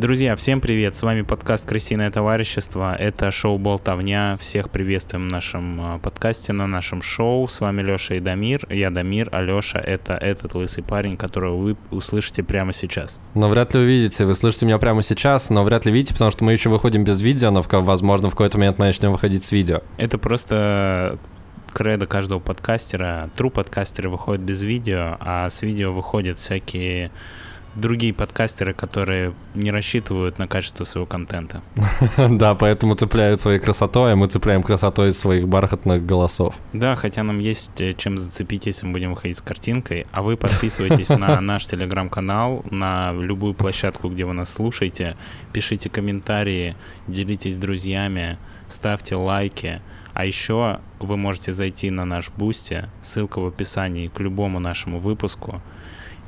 Друзья, всем привет! С вами подкаст «Крысиное товарищество». Это шоу «Болтовня». Всех приветствуем в нашем э, подкасте, на нашем шоу. С вами Леша и Дамир. Я Дамир, а Леша — это этот лысый парень, которого вы услышите прямо сейчас. Но вряд ли увидите. Вы слышите меня прямо сейчас, но вряд ли видите, потому что мы еще выходим без видео, но, возможно, в какой-то момент мы начнем выходить с видео. Это просто кредо каждого подкастера. Тру подкастеры выходят без видео, а с видео выходят всякие другие подкастеры, которые не рассчитывают на качество своего контента. Да, поэтому цепляют своей красотой, а мы цепляем красотой своих бархатных голосов. Да, хотя нам есть э, чем зацепить, если мы будем выходить с картинкой. А вы подписывайтесь на наш телеграм-канал, на любую площадку, где вы нас слушаете. Пишите комментарии, делитесь с друзьями, ставьте лайки. А еще вы можете зайти на наш Бусти, ссылка в описании к любому нашему выпуску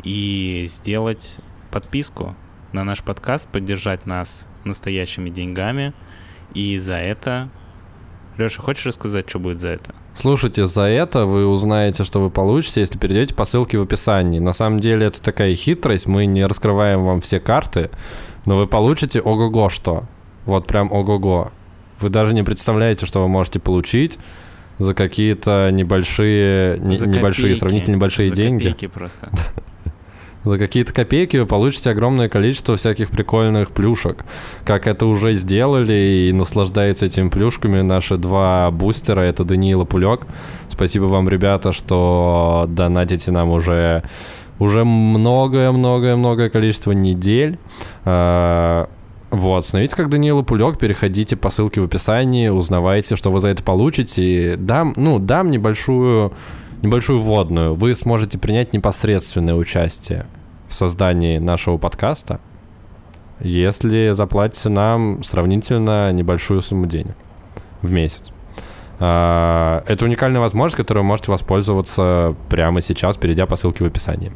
и сделать подписку на наш подкаст, поддержать нас настоящими деньгами. И за это... Леша, хочешь рассказать, что будет за это? Слушайте, за это вы узнаете, что вы получите, если перейдете по ссылке в описании. На самом деле это такая хитрость, мы не раскрываем вам все карты, но вы получите ого-го что. Вот прям ого-го. Вы даже не представляете, что вы можете получить за какие-то небольшие, не, за небольшие, сравнительно небольшие за деньги. Копейки просто. За какие-то копейки вы получите огромное количество всяких прикольных плюшек. Как это уже сделали и наслаждаются этими плюшками наши два бустера. Это Даниил и Пулек. Спасибо вам, ребята, что донатите нам уже уже многое-многое-многое количество недель. А, вот, становитесь как Даниил Пулек, переходите по ссылке в описании, узнавайте, что вы за это получите. Дам, ну, дам небольшую небольшую вводную. Вы сможете принять непосредственное участие в создании нашего подкаста, если заплатите нам сравнительно небольшую сумму денег в месяц. А, это уникальная возможность, которой вы можете воспользоваться прямо сейчас, перейдя по ссылке в описании.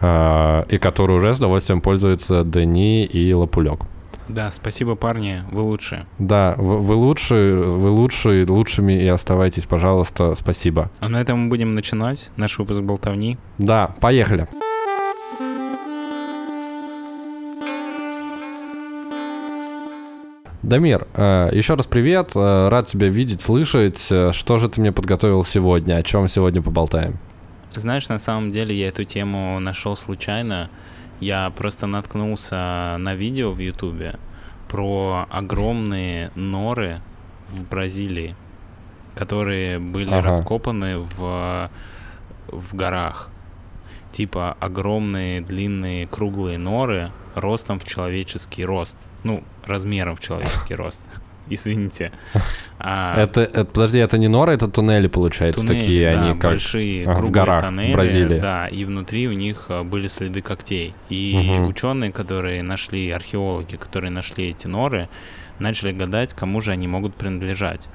А, и которой уже с удовольствием пользуются Дани и Лапулек. Да, спасибо, парни, вы лучшие. Да, вы, вы лучшие, вы лучшие, лучшими и оставайтесь, пожалуйста, спасибо. А на этом мы будем начинать наш выпуск болтовни. Да, поехали. Дамир, э, еще раз привет, э, рад тебя видеть, слышать. Э, что же ты мне подготовил сегодня, о чем сегодня поболтаем? Знаешь, на самом деле я эту тему нашел случайно. Я просто наткнулся на видео в Ютубе про огромные норы в Бразилии, которые были ага. раскопаны в, в горах. Типа огромные, длинные, круглые норы ростом в человеческий рост. Ну, размером в человеческий рост. Извините. А, это, это, подожди, это не норы, это туннели, получается, туннели, такие да, они как большие, а, в горах тоннели, Бразилии. Да, и внутри у них а, были следы когтей. И угу. ученые, которые нашли, археологи, которые нашли эти норы, начали гадать, кому же они могут принадлежать.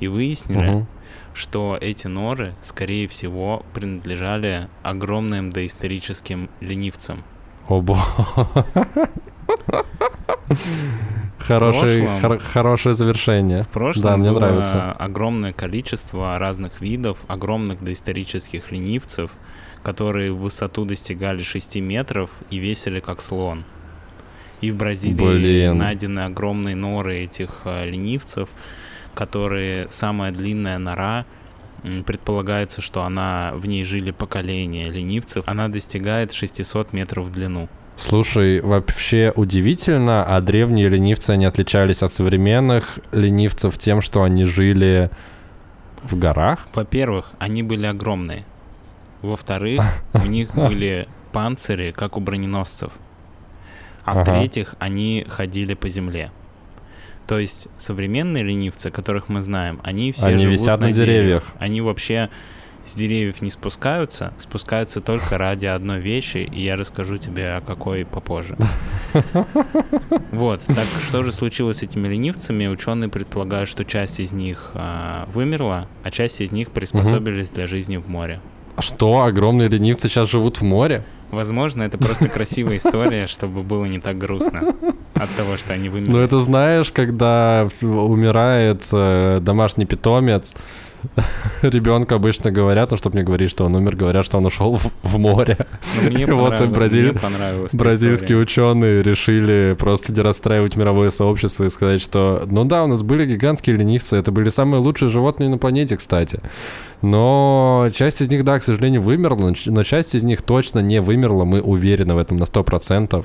И выяснили, угу. что эти норы, скорее всего, принадлежали огромным доисторическим ленивцам. О, боже. Хороший, хор- хорошее завершение. В прошлом да, мне было нравится. огромное количество разных видов, огромных доисторических ленивцев, которые в высоту достигали 6 метров и весили как слон. И в Бразилии Блин. найдены огромные норы этих э, ленивцев, которые самая длинная нора предполагается, что она в ней жили поколения ленивцев. Она достигает 600 метров в длину. Слушай, вообще удивительно, а древние ленивцы, они отличались от современных ленивцев тем, что они жили в горах? Во-первых, они были огромные. Во-вторых, у них были панцири, как у броненосцев. А в-третьих, они ходили по земле. То есть современные ленивцы, которых мы знаем, они все они живут висят на, на деревьях. деревьях. Они вообще с деревьев не спускаются, спускаются только ради одной вещи, и я расскажу тебе о какой попозже. Вот, так что же случилось с этими ленивцами? Ученые предполагают, что часть из них а, вымерла, а часть из них приспособились для жизни в море. А что, огромные ленивцы сейчас живут в море? Возможно, это просто красивая история, чтобы было не так грустно. от того, что они вымерли. Ну, это знаешь, когда умирает э, домашний питомец, ребенку обычно говорят, ну, чтобы мне говорить, что он умер, говорят, что он ушел в, в море. Ну, мне Вот и бразиль- мне Бразильские история. ученые решили просто не расстраивать мировое сообщество и сказать, что, ну да, у нас были гигантские ленивцы, это были самые лучшие животные на планете, кстати. Но часть из них, да, к сожалению, вымерла, но но часть из них точно не вымерла, мы уверены в этом на 100%.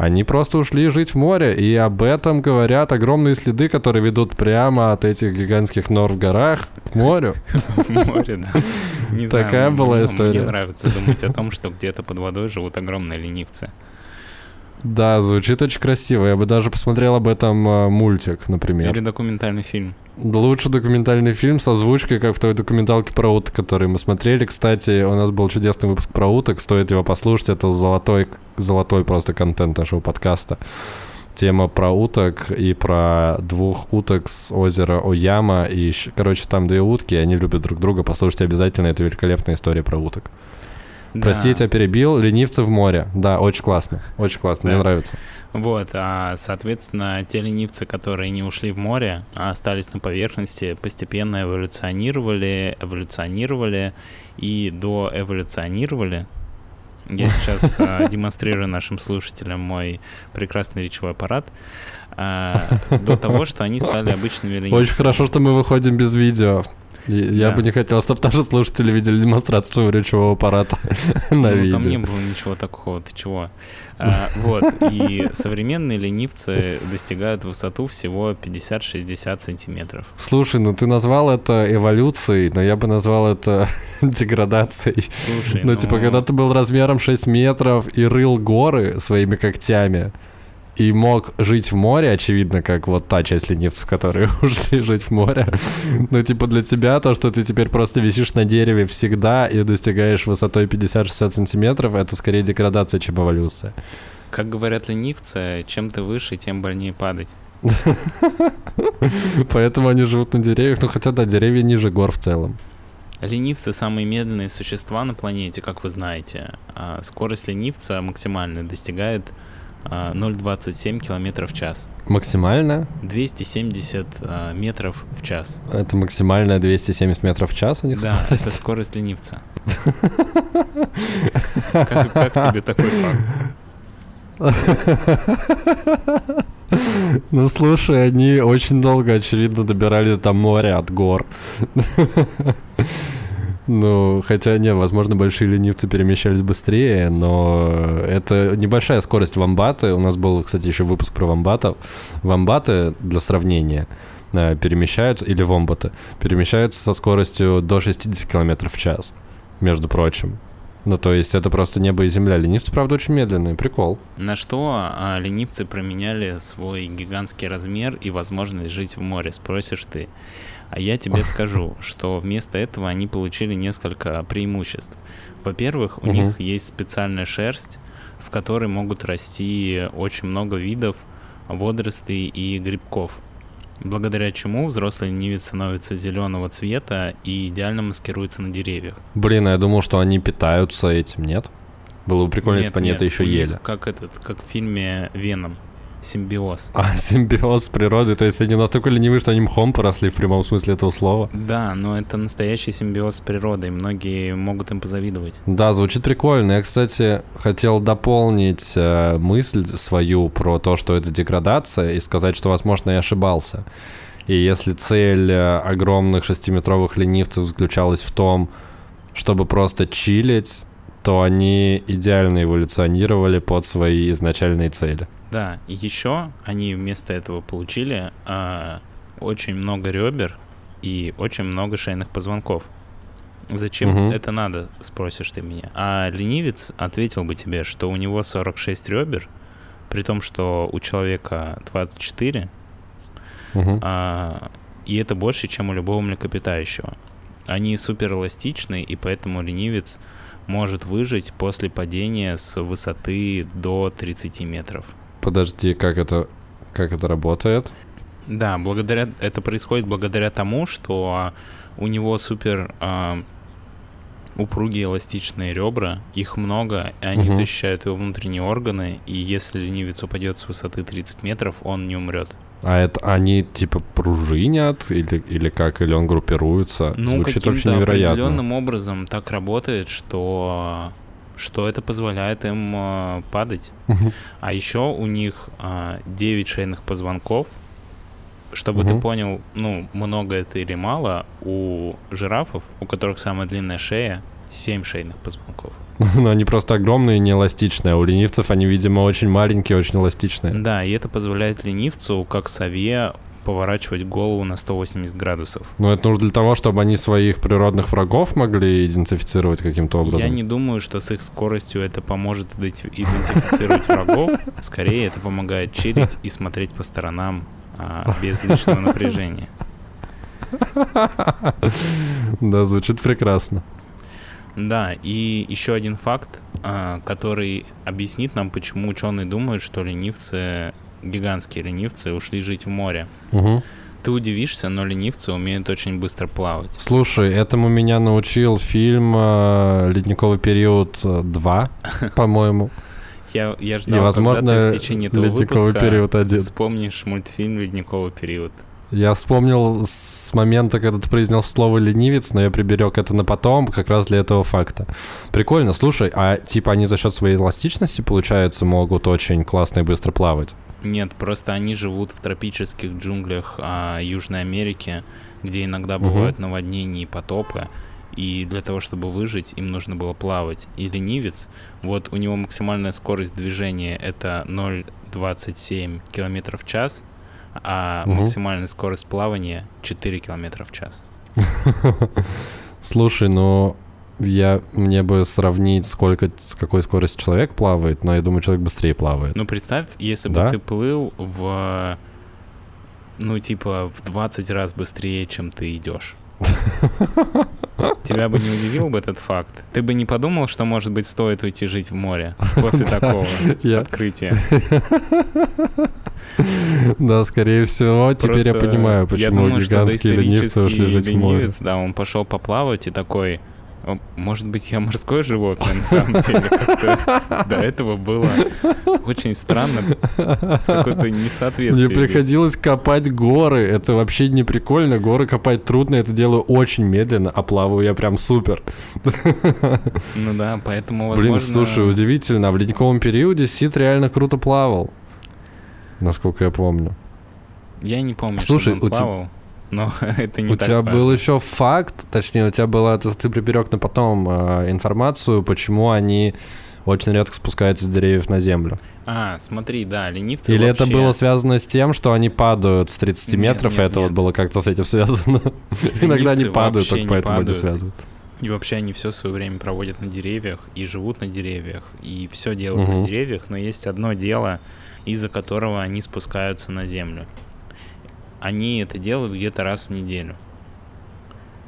Они просто ушли жить в море, и об этом говорят огромные следы, которые ведут прямо от этих гигантских нор в горах к морю. Море, да. Такая мне- была мне история. нравится думать о том, что где-то под водой живут огромные ленивцы. Да, звучит очень красиво. Я бы даже посмотрел об этом э, мультик, например. Или документальный фильм. Лучший документальный фильм с озвучкой, как в той документалке про уток, который мы смотрели. Кстати, у нас был чудесный выпуск про уток, стоит его послушать. Это золотой, золотой просто контент нашего подкаста. Тема про уток и про двух уток с озера Ояма. И, короче, там две утки, и они любят друг друга. Послушайте обязательно, это великолепная история про уток. Прости, я Да. тебя перебил. Ленивцы в море. Да, очень классно. Очень классно, мне Да. нравится. Вот, а, соответственно, те ленивцы, которые не ушли в море, а остались на поверхности, постепенно эволюционировали, эволюционировали и доэволюционировали. Я сейчас а, демонстрирую нашим слушателям мой прекрасный речевой аппарат. а, до того, что они стали обычными ленивцами. Очень хорошо, что мы выходим без видео. Я Да. бы не хотел, чтобы даже слушатели видели демонстрацию речевого аппарата на ну, там не видео. было ничего такого, ты чего? А, вот, и современные ленивцы достигают высоту всего 50-60 сантиметров. Слушай, ну ты назвал это эволюцией, но я бы назвал это деградацией. Слушай, Ну, типа, когда ты был размером 6 метров и рыл горы своими когтями, и мог жить в море, очевидно, как вот та часть ленивцев, которые ушли жить в море. Ну, типа, для тебя то, что ты теперь просто висишь на дереве всегда и достигаешь высотой 50-60 сантиметров, это скорее деградация, чем эволюция. Как говорят ленивцы, чем ты выше, тем больнее падать. Поэтому они живут на деревьях. Ну, хотя, да, деревья ниже гор в целом. Ленивцы самые медленные существа на планете, как вы знаете. А скорость ленивца максимальная достигает 0,27 км в час. Максимальная? 270 а, метров в час. Это максимальная 270 метров в час у них Да, скорость? это скорость ленивца. Как тебе такой факт? Ну, слушай, они очень долго, очевидно, добирались до моря от гор. Ну, хотя, не, возможно, большие ленивцы перемещались быстрее, но это небольшая скорость вамбаты. У нас был, кстати, еще выпуск про вамбатов. Вамбаты, для сравнения, э, перемещаются, или вомбаты, перемещаются со скоростью до 60 км в час, между прочим. Ну, то есть это просто небо и земля. Ленивцы, правда, очень медленные. Прикол. На что а, ленивцы променяли свой гигантский размер и возможность жить в море, спросишь ты. А я тебе скажу, что вместо этого они получили несколько преимуществ. Во-первых, у них есть специальная шерсть, в которой могут расти очень много видов водорослей и грибков. Благодаря чему взрослый ленивец становится зеленого цвета и идеально маскируется на деревьях. Блин, а я думал, что они питаются этим, нет? Было бы прикольно, если бы они это еще ели. Как этот, как в фильме Веном. Симбиоз. А, симбиоз с природой, то есть они настолько ленивые, что они мхом поросли в прямом смысле этого слова. Да, но это настоящий симбиоз с природой. Многие могут им позавидовать. Да, звучит прикольно. Я, кстати, хотел дополнить э, мысль свою про то, что это деградация, и сказать, что, возможно, я ошибался. И если цель э, огромных шестиметровых ленивцев заключалась в том, чтобы просто чилить, то они идеально эволюционировали под свои изначальные цели. Да, и еще они вместо этого получили а, очень много ребер и очень много шейных позвонков. Зачем Мгм. это надо, спросишь ты меня. А ленивец ответил бы тебе, что у него 46 ребер, при том, что у человека 24, Мгм. А, и это больше, чем у любого млекопитающего. Они супер эластичны, и поэтому ленивец может выжить после падения с высоты до 30 метров. Подожди, как это, как это работает? Да, благодаря это происходит благодаря тому, что у него супер а, упругие эластичные ребра, их много, и они Мгм. защищают его внутренние органы, и если ленивец упадет с высоты 30 метров, он не умрет. А это они типа пружинят или, или как, или он группируется? Ну, Звучит вообще невероятно. определенным образом так работает, что что это позволяет им э, падать. А еще у них а, 9 шейных позвонков. Чтобы ты понял, ну, много это или мало, у жирафов, у которых самая длинная шея, 7 шейных позвонков. Но они просто огромные и неэластичные, а у ленивцев они, видимо, очень маленькие, очень эластичные. Да, и это позволяет ленивцу, как сове, поворачивать голову на 180 градусов. Но это нужно для того, чтобы они своих природных врагов могли идентифицировать каким-то образом. Я не думаю, что с их скоростью это поможет иденти- идентифицировать врагов. Скорее, это помогает чилить и смотреть по сторонам а, без лишнего напряжения. Да, звучит прекрасно. Да, и еще один факт, а, который объяснит нам, почему ученые думают, что ленивцы, гигантские ленивцы, ушли жить в море. Мгм. Ты удивишься, но ленивцы умеют очень быстро плавать. Слушай, этому меня научил фильм э, «Ледниковый период 2», по-моему. Я, я ждал, И, когда возможно, ты в течение этого «Ледниковый выпуска период 1». вспомнишь мультфильм «Ледниковый период». Я вспомнил с момента, когда ты произнес слово «ленивец», но я приберег это на потом, как раз для этого факта. Прикольно, слушай, а типа они за счет своей эластичности, получается, могут очень классно и быстро плавать? Нет, просто они живут в тропических джунглях а, Южной Америки, где иногда Мгм. бывают наводнения и потопы. И для того, чтобы выжить, им нужно было плавать. И ленивец, вот у него максимальная скорость движения это 0,27 км в час, а Мгм. максимальная скорость плавания 4 км в час. Слушай, ну я мне бы сравнить, сколько с какой скоростью человек плавает, но я думаю, человек быстрее плавает. Ну, представь, если бы Да? ты плыл в, ну, типа, в 20 раз быстрее, чем ты идешь. Тебя бы не удивил бы этот факт? Ты бы не подумал, что, может быть, стоит уйти жить в море после такого открытия? Да, скорее всего, теперь я понимаю, почему гигантские ленивцы ушли жить в море. да, он пошел поплавать и такой, «О, может быть, я морское животное, на самом деле. Как-то до этого было очень странно, какое-то несоответствие. Мне приходилось копать горы. Это вообще не прикольно. Горы копать трудно, это делаю очень медленно, а плаваю я прям супер. Ну да, поэтому, возможно... Блин, слушай, удивительно. А в ледниковом периоде Сид реально круто плавал. Насколько я помню. Я не помню, Слушай, что у он те- плавал, но это не у тебя важно. был еще факт, точнее, у тебя была, ты, ты приберег на потом э, информацию, почему они очень редко спускаются с деревьев на землю. А, смотри, да, ленивцы Или это вообще- было связано с тем, что они падают с 30 Нет, метров, и нет, это вот нет. было как-то с этим связано. Иногда они Ленивцы падают, только не поэтому они падают. связывают. И вообще они все свое время проводят на деревьях и живут на деревьях, и все делают Мгм. на деревьях, но есть одно дело, из-за которого они спускаются на землю. Они это делают где-то раз в неделю.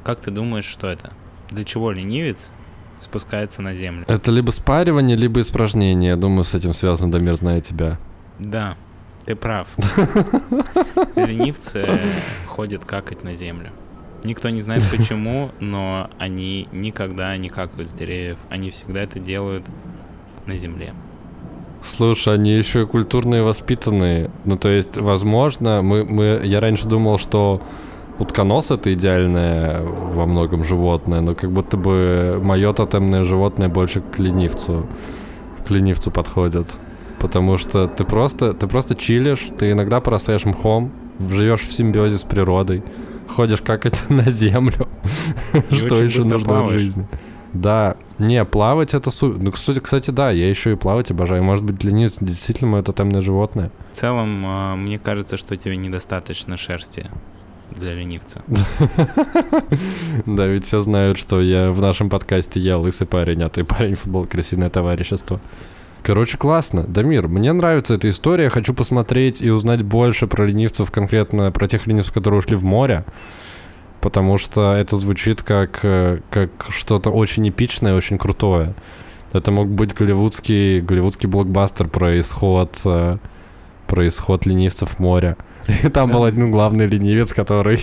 Как ты думаешь, что это? Для чего ленивец спускается на землю? Это либо спаривание, либо испражнение. Я думаю, с этим связано Дамир, зная тебя. Да, ты прав. Ленивцы ходят какать на землю. Никто не знает почему, но они никогда не какают с деревьев. Они всегда это делают на земле. Слушай, они еще и культурные воспитанные. Ну, то есть, возможно, мы, мы, я раньше думал, что утконос это идеальное во многом животное, но как будто бы мое тотемное животное больше к ленивцу, к ленивцу подходит. Потому что ты просто, ты просто чилишь, ты иногда порастаешь мхом, живешь в симбиозе с природой, ходишь как это на землю. Что еще нужно плаваешь. жизни? Да, не, плавать это супер. Ну, кстати, кстати, да, я еще и плавать обожаю. Может быть, ленивец действительно мое тотемное животное. В целом, а, мне кажется, что тебе недостаточно шерсти для ленивца. Да, ведь все знают, что я в нашем подкасте я лысый парень, а ты парень футбол, крысиное товарищество. Короче, классно. Дамир, мне нравится эта история. Хочу посмотреть и узнать больше про ленивцев, конкретно про тех ленивцев, которые ушли в море. Потому что это звучит как, э, как что-то очень эпичное, очень крутое. Это мог быть голливудский, голливудский блокбастер про исход, э, про исход ленивцев моря. И там был один главный ленивец, который,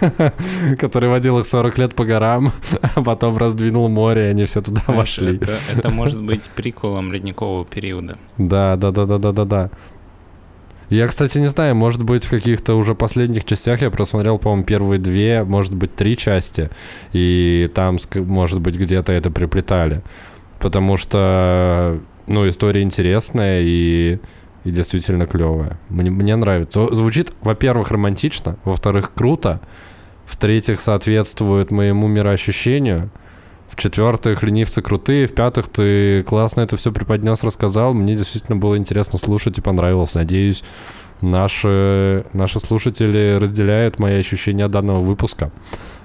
который водил их 40 лет по горам, а потом раздвинул море, и они все туда вошли. Это, это может быть приколом ледникового периода. Да, да, да, да, да, да, да. Я, кстати, не знаю, может быть, в каких-то уже последних частях я просмотрел, по-моему, первые две, может быть, три части, и там, может быть, где-то это приплетали. Потому что, ну, история интересная и, и действительно клевая. Мне, мне нравится. Звучит, во-первых, романтично, во-вторых, круто, в-третьих, соответствует моему мироощущению — в-четвертых, ленивцы крутые. В-пятых, ты классно это все преподнес, рассказал. Мне действительно было интересно слушать и понравилось. Надеюсь, наши, наши слушатели разделяют мои ощущения данного выпуска.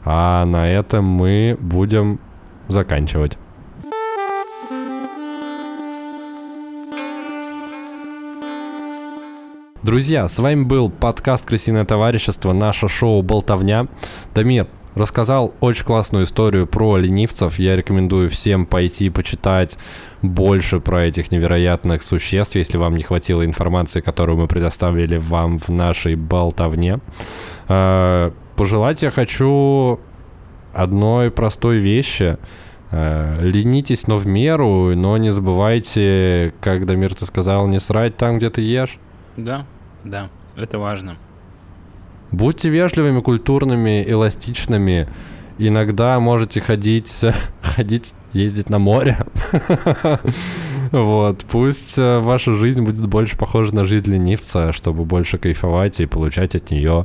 А на этом мы будем заканчивать. Друзья, с вами был подкаст «Крысиное товарищество», наше шоу «Болтовня». Дамир, рассказал очень классную историю про ленивцев. Я рекомендую всем пойти почитать больше про этих невероятных существ, если вам не хватило информации, которую мы предоставили вам в нашей болтовне. А, пожелать я хочу одной простой вещи. А, ленитесь, но в меру, но не забывайте, как Дамир ты сказал, не срать там, где ты ешь. Да, да, это важно. Будьте вежливыми, культурными, эластичными. Иногда можете ходить, ходить, ездить на море. Вот, пусть э, ваша жизнь будет больше похожа на жизнь ленивца, чтобы больше кайфовать и получать от нее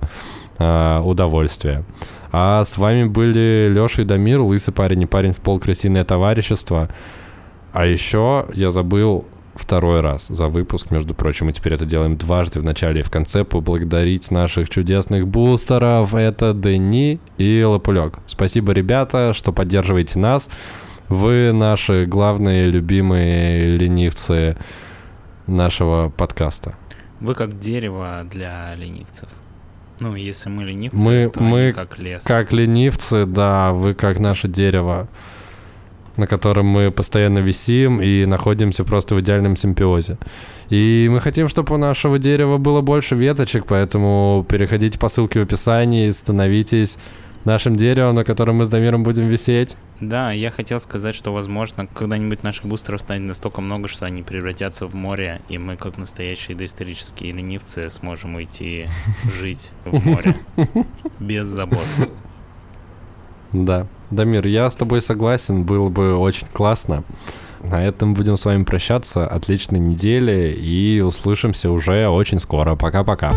э, удовольствие. А с вами были Леша и Дамир, лысый парень и парень в пол крысиное товарищество. А еще я забыл второй раз за выпуск, между прочим. Мы теперь это делаем дважды в начале и в конце. Поблагодарить наших чудесных бустеров. Это Дени и Лопулек. Спасибо, ребята, что поддерживаете нас. Вы наши главные любимые ленивцы нашего подкаста. Вы как дерево для ленивцев. Ну, если мы ленивцы, мы, то мы как лес. Как ленивцы, да, вы как наше дерево на котором мы постоянно висим и находимся просто в идеальном симбиозе. И мы хотим, чтобы у нашего дерева было больше веточек, поэтому переходите по ссылке в описании, становитесь нашим деревом, на котором мы с Дамиром будем висеть. Да, я хотел сказать, что, возможно, когда-нибудь наших бустеров станет настолько много, что они превратятся в море, и мы, как настоящие доисторические ленивцы, сможем уйти жить в море без забот. Да. Дамир, я с тобой согласен, было бы очень классно. На этом будем с вами прощаться. Отличной недели и услышимся уже очень скоро. Пока-пока.